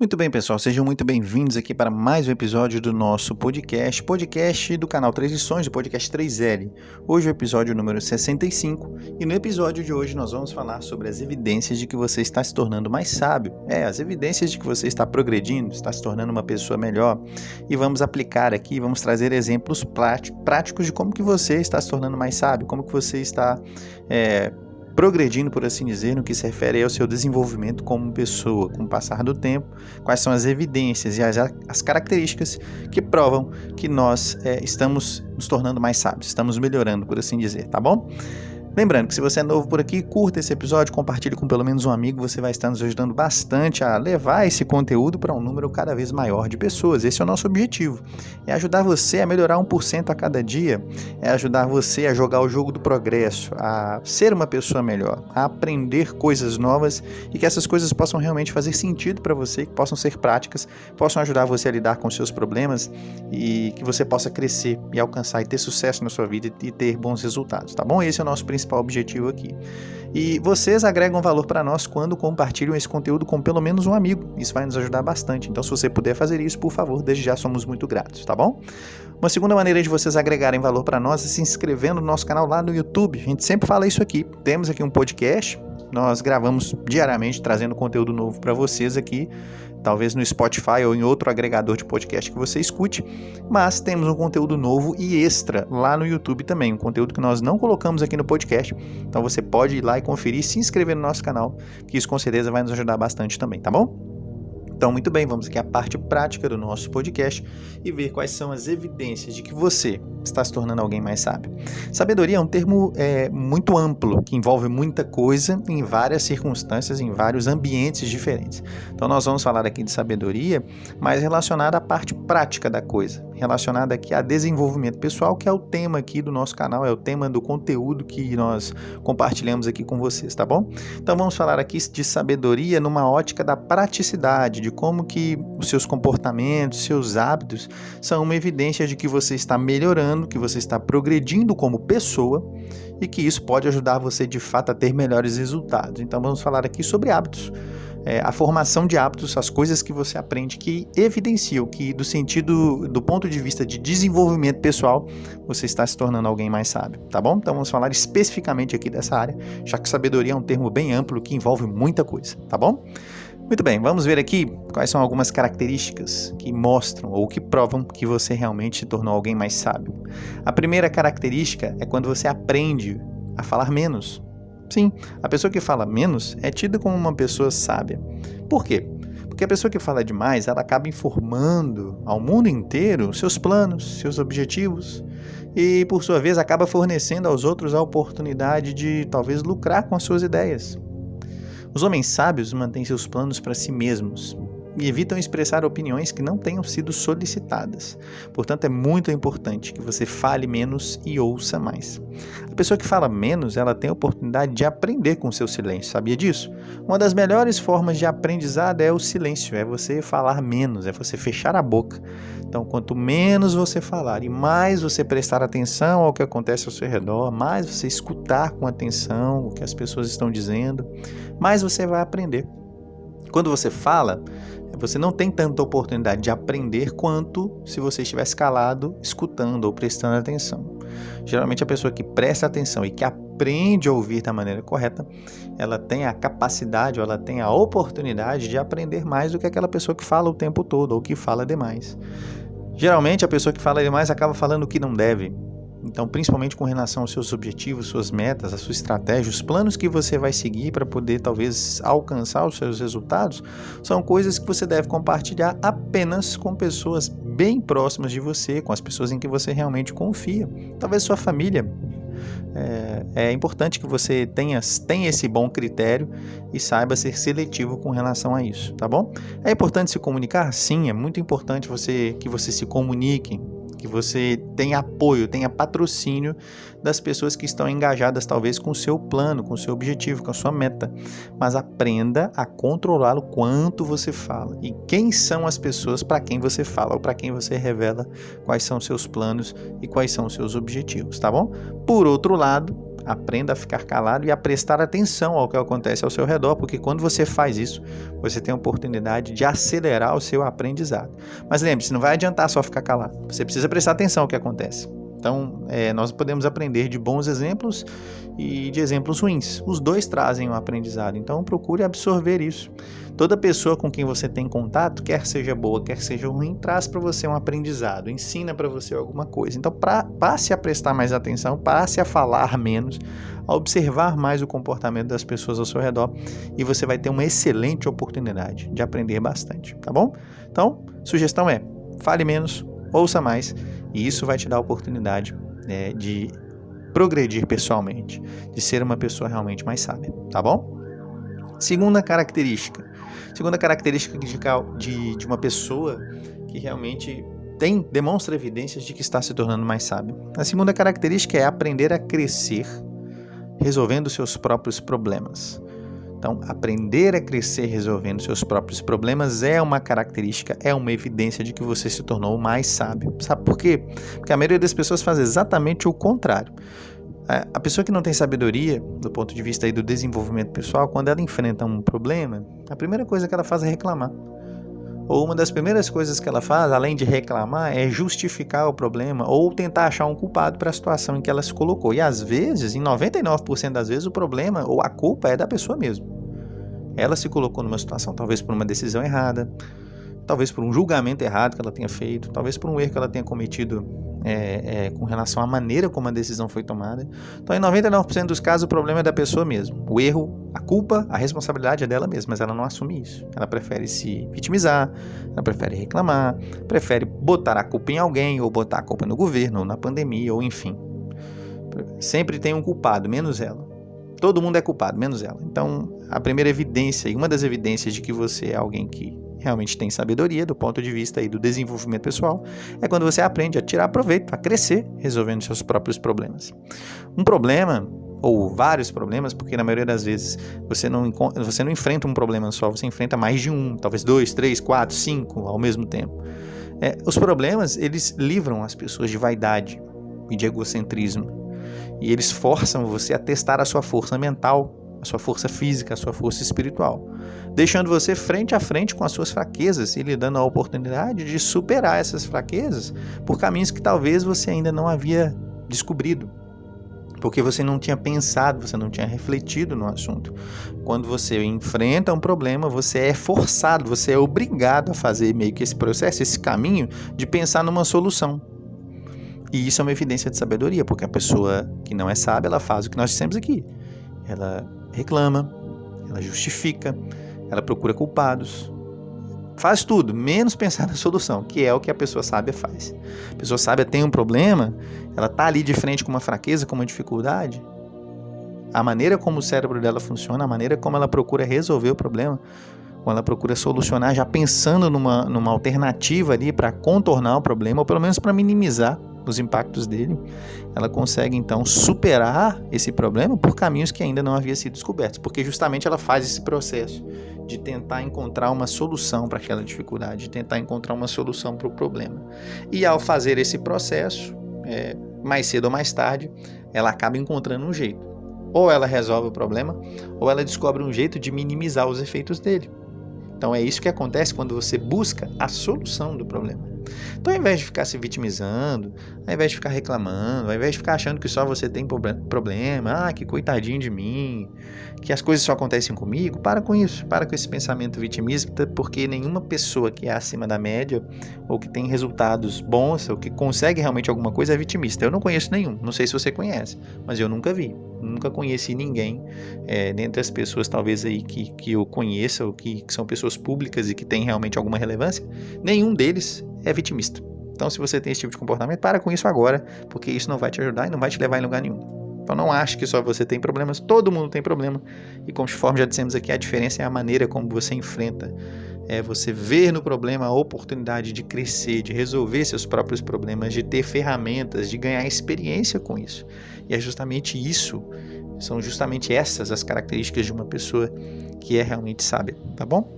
Muito bem, pessoal, sejam muito bem-vindos aqui para mais um episódio do nosso podcast, podcast do canal Três Lições, do podcast 3L. Hoje é o episódio número 65 e no episódio de hoje nós vamos falar sobre as evidências de que você está se tornando mais sábio. É, as evidências de que você está progredindo, está se tornando uma pessoa melhor e vamos aplicar aqui, vamos trazer exemplos práticos de como que você está se tornando mais sábio, como que você está é, progredindo, por assim dizer, no que se refere ao seu desenvolvimento como pessoa, com o passar do tempo, quais são as evidências e as, as características que provam que nós é, estamos nos tornando mais sábios, estamos melhorando, por assim dizer, tá bom? Lembrando que se você é novo por aqui, curta esse episódio, compartilhe com pelo menos um amigo, você vai estar nos ajudando bastante a levar esse conteúdo para um número cada vez maior de pessoas. Esse é o nosso objetivo. É ajudar você a melhorar 1% a cada dia, é ajudar você a jogar o jogo do progresso, a ser uma pessoa melhor, a aprender coisas novas e que essas coisas possam realmente fazer sentido para você, que possam ser práticas, possam ajudar você a lidar com seus problemas e que você possa crescer e alcançar e ter sucesso na sua vida e ter bons resultados, tá bom? Esse é o nosso principal principal objetivo aqui. E vocês agregam valor para nós quando compartilham esse conteúdo com pelo menos um amigo. Isso vai nos ajudar bastante. Então, se você puder fazer isso, por favor, desde já somos muito gratos, tá bom? Uma segunda maneira de vocês agregarem valor para nós é se inscrevendo no nosso canal lá no YouTube. A gente sempre fala isso aqui. Temos aqui um podcast, nós gravamos diariamente trazendo conteúdo novo para vocês aqui talvez no Spotify ou em outro agregador de podcast que você escute, mas temos um conteúdo novo e extra lá no YouTube também, um conteúdo que nós não colocamos aqui no podcast. Então você pode ir lá e conferir, se inscrever no nosso canal, que isso com certeza vai nos ajudar bastante também, tá bom? Então, muito bem, vamos aqui à parte prática do nosso podcast e ver quais são as evidências de que você está se tornando alguém mais sábio. Sabedoria é um termo é, muito amplo, que envolve muita coisa em várias circunstâncias, em vários ambientes diferentes. Então, nós vamos falar aqui de sabedoria, mas relacionada à parte prática da coisa, relacionada aqui a desenvolvimento pessoal, que é o tema aqui do nosso canal, é o tema do conteúdo que nós compartilhamos aqui com vocês, tá bom? Então, vamos falar aqui de sabedoria numa ótica da praticidade, de como que os seus comportamentos, seus hábitos são uma evidência de que você está melhorando, que você está progredindo como pessoa e que isso pode ajudar você de fato a ter melhores resultados. Então vamos falar aqui sobre hábitos. É, a formação de hábitos, as coisas que você aprende que evidenciam que, do sentido, do ponto de vista de desenvolvimento pessoal, você está se tornando alguém mais sábio, tá bom? Então vamos falar especificamente aqui dessa área, já que sabedoria é um termo bem amplo que envolve muita coisa, tá bom? Muito bem, vamos ver aqui quais são algumas características que mostram ou que provam que você realmente se tornou alguém mais sábio. A primeira característica é quando você aprende a falar menos. Sim, a pessoa que fala menos é tida como uma pessoa sábia. Por quê? Porque a pessoa que fala demais, ela acaba informando ao mundo inteiro seus planos, seus objetivos, e por sua vez acaba fornecendo aos outros a oportunidade de talvez lucrar com as suas ideias. Os homens sábios mantêm seus planos para si mesmos e evitam expressar opiniões que não tenham sido solicitadas. Portanto, é muito importante que você fale menos e ouça mais. A pessoa que fala menos, ela tem a oportunidade de aprender com seu silêncio. Sabia disso? Uma das melhores formas de aprendizado é o silêncio, é você falar menos, é você fechar a boca. Então, quanto menos você falar e mais você prestar atenção ao que acontece ao seu redor, mais você escutar com atenção o que as pessoas estão dizendo, mais você vai aprender. Quando você fala, você não tem tanta oportunidade de aprender quanto se você estivesse calado, escutando ou prestando atenção. Geralmente, a pessoa que presta atenção e que aprende a ouvir da maneira correta, ela tem a capacidade ou ela tem a oportunidade de aprender mais do que aquela pessoa que fala o tempo todo ou que fala demais. Geralmente, a pessoa que fala demais acaba falando o que não deve, então, principalmente com relação aos seus objetivos, suas metas, a sua estratégia, os planos que você vai seguir para poder talvez alcançar os seus resultados, são coisas que você deve compartilhar apenas com pessoas bem próximas de você, com as pessoas em que você realmente confia. Talvez sua família. É, é importante que você tenha, tenha esse bom critério e saiba ser seletivo com relação a isso, tá bom? É importante se comunicar? Sim, é muito importante você que você se comunique, que você tenha apoio, tenha patrocínio das pessoas que estão engajadas talvez com o seu plano, com o seu objetivo, com a sua meta. Mas aprenda a controlar o quanto você fala e quem são as pessoas para quem você fala ou para quem você revela quais são seus planos e quais são seus objetivos, tá bom? Por outro lado, Aprenda a ficar calado e a prestar atenção ao que acontece ao seu redor, porque quando você faz isso, você tem a oportunidade de acelerar o seu aprendizado. Mas lembre-se, não vai adiantar só ficar calado. Você precisa prestar atenção ao que acontece. Então, é, nós podemos aprender de bons exemplos e de exemplos ruins. Os dois trazem um aprendizado, então procure absorver isso. Toda pessoa com quem você tem contato, quer seja boa, quer seja ruim, traz para você um aprendizado, ensina para você alguma coisa. Então, pra, passe a prestar mais atenção, passe a falar menos, a observar mais o comportamento das pessoas ao seu redor e você vai ter uma excelente oportunidade de aprender bastante, tá bom? Então, sugestão é: fale menos, ouça mais e isso vai te dar a oportunidade né, de progredir pessoalmente, de ser uma pessoa realmente mais sábia, tá bom? Segunda característica. Segunda característica de, de uma pessoa que realmente tem demonstra evidências de que está se tornando mais sábio. A segunda característica é aprender a crescer resolvendo seus próprios problemas. Então, aprender a crescer resolvendo seus próprios problemas é uma característica, é uma evidência de que você se tornou mais sábio. Sabe por quê? Porque a maioria das pessoas faz exatamente o contrário. É, a pessoa que não tem sabedoria, do ponto de vista aí do desenvolvimento pessoal, quando ela enfrenta um problema, a primeira coisa que ela faz é reclamar. Ou uma das primeiras coisas que ela faz, além de reclamar, é justificar o problema ou tentar achar um culpado para a situação em que ela se colocou. E às vezes, em 99% das vezes, o problema ou a culpa é da pessoa mesmo. Ela se colocou numa situação, talvez por uma decisão errada, talvez por um julgamento errado que ela tenha feito, talvez por um erro que ela tenha cometido é, é, com relação à maneira como a decisão foi tomada. Então, em 99% dos casos, o problema é da pessoa mesmo. O erro, a culpa, a responsabilidade é dela mesma, mas ela não assume isso. Ela prefere se vitimizar, ela prefere reclamar, prefere botar a culpa em alguém, ou botar a culpa no governo, ou na pandemia, ou enfim. Sempre tem um culpado, menos ela. Todo mundo é culpado, menos ela. Então, a primeira evidência, e uma das evidências de que você é alguém que realmente tem sabedoria do ponto de vista aí do desenvolvimento pessoal, é quando você aprende a tirar proveito, a crescer resolvendo seus próprios problemas. Um problema ou vários problemas, porque na maioria das vezes você não, você não enfrenta um problema só, você enfrenta mais de um, talvez dois, três, quatro, cinco ao mesmo tempo. É, os problemas, eles livram as pessoas de vaidade e de egocentrismo. E eles forçam você a testar a sua força mental, a sua força física, a sua força espiritual, deixando você frente a frente com as suas fraquezas e lhe dando a oportunidade de superar essas fraquezas por caminhos que talvez você ainda não havia descobrido. Porque você não tinha pensado, você não tinha refletido no assunto. Quando você enfrenta um problema, você é forçado, você é obrigado a fazer meio que esse processo, esse caminho de pensar numa solução. E isso é uma evidência de sabedoria, porque a pessoa que não é sábia, ela faz o que nós dissemos aqui. Ela reclama, ela justifica, ela procura culpados, faz tudo, menos pensar na solução, que é o que a pessoa sábia faz. A pessoa sábia tem um problema, ela tá ali de frente com uma fraqueza, com uma dificuldade. A maneira como o cérebro dela funciona, a maneira como ela procura resolver o problema, como ela procura solucionar, já pensando numa, numa alternativa ali para contornar o problema, ou pelo menos para minimizar os impactos dele, ela consegue então superar esse problema por caminhos que ainda não haviam sido descobertos, porque justamente ela faz esse processo de tentar encontrar uma solução para aquela dificuldade, de tentar encontrar uma solução para o problema. E ao fazer esse processo, é, mais cedo ou mais tarde, ela acaba encontrando um jeito. Ou ela resolve o problema, ou ela descobre um jeito de minimizar os efeitos dele. Então é isso que acontece quando você busca a solução do problema. Então, ao invés de ficar se vitimizando, ao invés de ficar reclamando, ao invés de ficar achando que só você tem problema, ah, que coitadinho de mim, que as coisas só acontecem comigo, para com isso, para com esse pensamento vitimista, porque nenhuma pessoa que é acima da média, ou que tem resultados bons, ou que consegue realmente alguma coisa, é vitimista. Eu não conheço nenhum, não sei se você conhece, mas eu nunca vi, nunca conheci ninguém, é, dentre as pessoas talvez aí que, que eu conheça, ou que, que são pessoas públicas e que têm realmente alguma relevância, nenhum deles é vitimista. Então, se você tem esse tipo de comportamento, para com isso agora, porque isso não vai te ajudar e não vai te levar em lugar nenhum. Então, não ache que só você tem problemas, todo mundo tem problema. E conforme já dissemos aqui, a diferença é a maneira como você enfrenta. É você ver no problema a oportunidade de crescer, de resolver seus próprios problemas, de ter ferramentas, de ganhar experiência com isso. E é justamente isso, são justamente essas as características de uma pessoa que é realmente sábia, tá bom?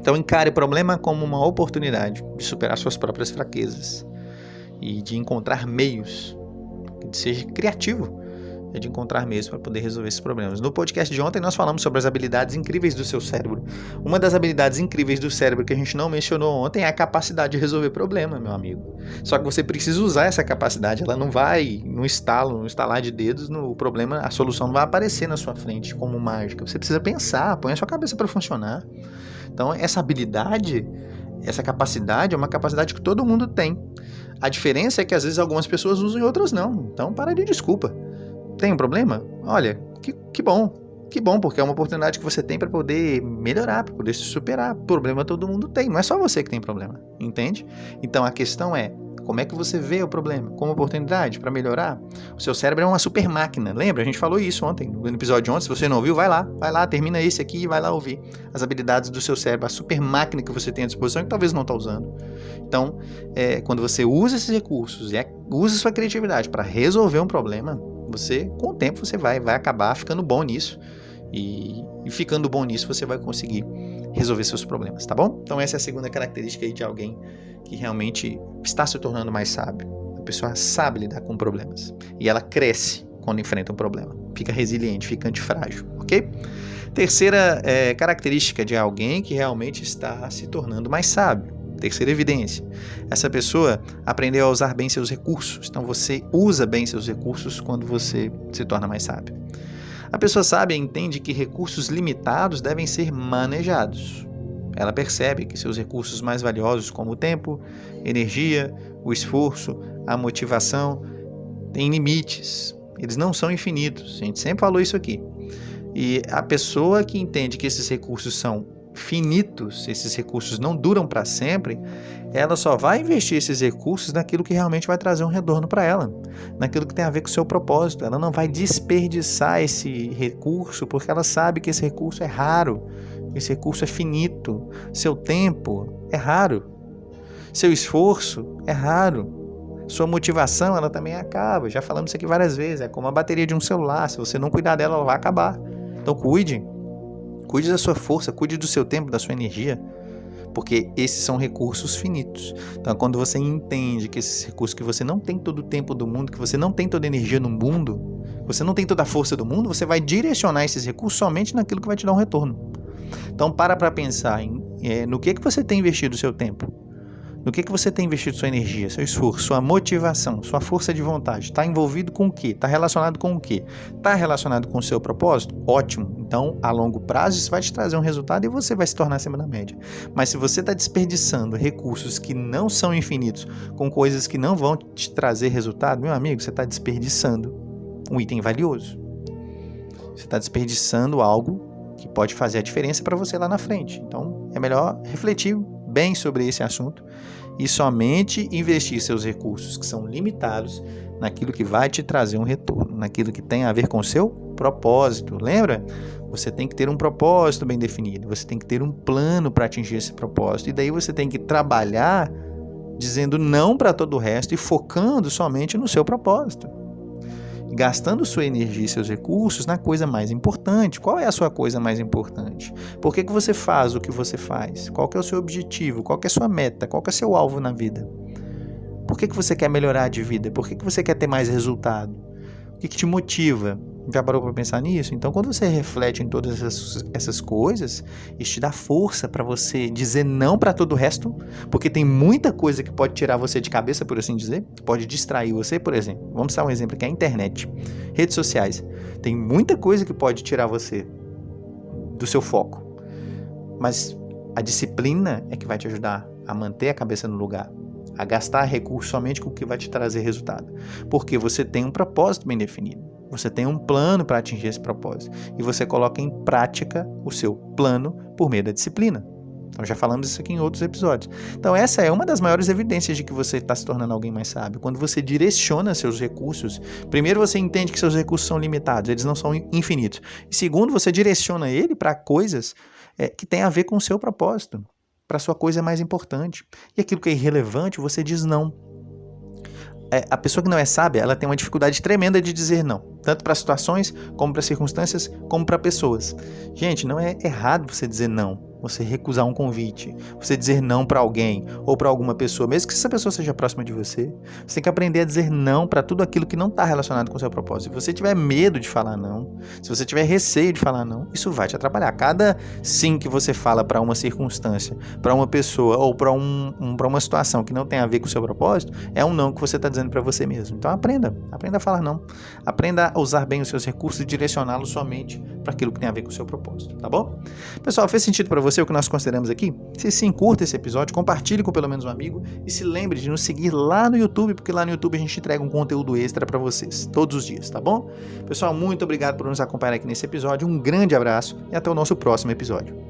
Então encare o problema como uma oportunidade de superar suas próprias fraquezas e de encontrar meios, de seja criativo é de encontrar meios para poder resolver esses problemas. No podcast de ontem nós falamos sobre as habilidades incríveis do seu cérebro. Uma das habilidades incríveis do cérebro que a gente não mencionou ontem é a capacidade de resolver problema, meu amigo. Só que você precisa usar essa capacidade, ela não vai no estalo, no estalar de dedos, no problema, a solução não vai aparecer na sua frente como mágica. Você precisa pensar, põe a sua cabeça para funcionar. Então, essa habilidade, essa capacidade é uma capacidade que todo mundo tem. A diferença é que às vezes algumas pessoas usam e outras não. Então, para de desculpa. Tem um problema? Olha, que, que bom. Que bom, porque é uma oportunidade que você tem para poder melhorar, para poder se superar. Problema todo mundo tem, não é só você que tem problema, entende? Então a questão é como é que você vê o problema? Como oportunidade para melhorar? O seu cérebro é uma super máquina. Lembra? A gente falou isso ontem, no episódio ontem. Se você não ouviu, vai lá. Vai lá, termina esse aqui e vai lá ouvir as habilidades do seu cérebro, a super máquina que você tem à disposição que talvez não está usando. Então, é, quando você usa esses recursos e é, usa sua criatividade para resolver um problema, você, com o tempo, você vai, vai acabar ficando bom nisso. E, e ficando bom nisso, você vai conseguir resolver seus problemas, tá bom? Então, essa é a segunda característica aí de alguém que realmente está se tornando mais sábio. A pessoa sabe lidar com problemas e ela cresce quando enfrenta um problema. Fica resiliente, fica antifrágil, ok? Terceira é, característica de alguém que realmente está se tornando mais sábio. Terceira evidência: essa pessoa aprendeu a usar bem seus recursos. Então você usa bem seus recursos quando você se torna mais sábio. A pessoa sábia entende que recursos limitados devem ser manejados. Ela percebe que seus recursos mais valiosos, como o tempo, energia, o esforço, a motivação, têm limites. Eles não são infinitos. A gente sempre falou isso aqui. E a pessoa que entende que esses recursos são finitos, esses recursos não duram para sempre, ela só vai investir esses recursos naquilo que realmente vai trazer um retorno para ela, naquilo que tem a ver com o seu propósito. Ela não vai desperdiçar esse recurso porque ela sabe que esse recurso é raro, esse recurso é finito, seu tempo é raro, seu esforço é raro. Sua motivação, ela também acaba. Já falamos isso aqui várias vezes. É como a bateria de um celular. Se você não cuidar dela, ela vai acabar. Então cuide. Cuide da sua força, cuide do seu tempo, da sua energia. Porque esses são recursos finitos. Então, quando você entende que esses recursos que você não tem todo o tempo do mundo, que você não tem toda a energia no mundo, você não tem toda a força do mundo, você vai direcionar esses recursos somente naquilo que vai te dar um retorno. Então para para pensar em, é, no que, que você tem investido o seu tempo. No que, que você tem investido sua energia, seu esforço, sua motivação, sua força de vontade? Está envolvido com o quê? Está relacionado com o quê? Está relacionado com o seu propósito? Ótimo. Então, a longo prazo, isso vai te trazer um resultado e você vai se tornar acima da média. Mas se você está desperdiçando recursos que não são infinitos com coisas que não vão te trazer resultado, meu amigo, você está desperdiçando um item valioso. Você está desperdiçando algo que pode fazer a diferença para você lá na frente. Então, é melhor refletir bem sobre esse assunto e somente investir seus recursos que são limitados naquilo que vai te trazer um retorno, naquilo que tem a ver com o seu propósito. Lembra? Você tem que ter um propósito bem definido, você tem que ter um plano para atingir esse propósito, e daí você tem que trabalhar dizendo não para todo o resto e focando somente no seu propósito gastando sua energia e seus recursos na coisa mais importante. Qual é a sua coisa mais importante? Por que, que você faz o que você faz? Qual é o seu objetivo? Qual é a sua meta? Qual é o seu alvo na vida? Por que, que você quer melhorar de vida? Por que, que você quer ter mais resultado? O que, que te motiva? Já parou para pensar nisso? Então, quando você reflete em todas essas, essas coisas, isso te dá força para você dizer não para todo o resto, porque tem muita coisa que pode tirar você de cabeça, por assim dizer, pode distrair você, por exemplo. Vamos dar um exemplo aqui: a internet, redes sociais. Tem muita coisa que pode tirar você do seu foco, mas a disciplina é que vai te ajudar a manter a cabeça no lugar a gastar recursos somente com o que vai te trazer resultado. Porque você tem um propósito bem definido. Você tem um plano para atingir esse propósito e você coloca em prática o seu plano por meio da disciplina. Então já falamos isso aqui em outros episódios. Então essa é uma das maiores evidências de que você está se tornando alguém mais sábio. Quando você direciona seus recursos, primeiro você entende que seus recursos são limitados, eles não são infinitos. E segundo, você direciona ele para coisas é, que têm a ver com o seu propósito, para sua coisa mais importante. E aquilo que é irrelevante, você diz não é, a pessoa que não é sábia, ela tem uma dificuldade tremenda de dizer não, tanto para situações, como para circunstâncias, como para pessoas. Gente, não é errado você dizer não. Você recusar um convite, você dizer não para alguém ou para alguma pessoa, mesmo que essa pessoa seja próxima de você, você tem que aprender a dizer não para tudo aquilo que não está relacionado com o seu propósito. Se você tiver medo de falar não, se você tiver receio de falar não, isso vai te atrapalhar. Cada sim que você fala para uma circunstância, para uma pessoa ou para um, um para uma situação que não tem a ver com o seu propósito, é um não que você está dizendo para você mesmo. Então aprenda, aprenda a falar não, aprenda a usar bem os seus recursos e direcioná-los somente para aquilo que tem a ver com o seu propósito, tá bom? Pessoal, fez sentido para você o que nós consideramos aqui? Se sim, curta esse episódio, compartilhe com pelo menos um amigo e se lembre de nos seguir lá no YouTube, porque lá no YouTube a gente entrega um conteúdo extra para vocês todos os dias, tá bom? Pessoal, muito obrigado por nos acompanhar aqui nesse episódio. Um grande abraço e até o nosso próximo episódio.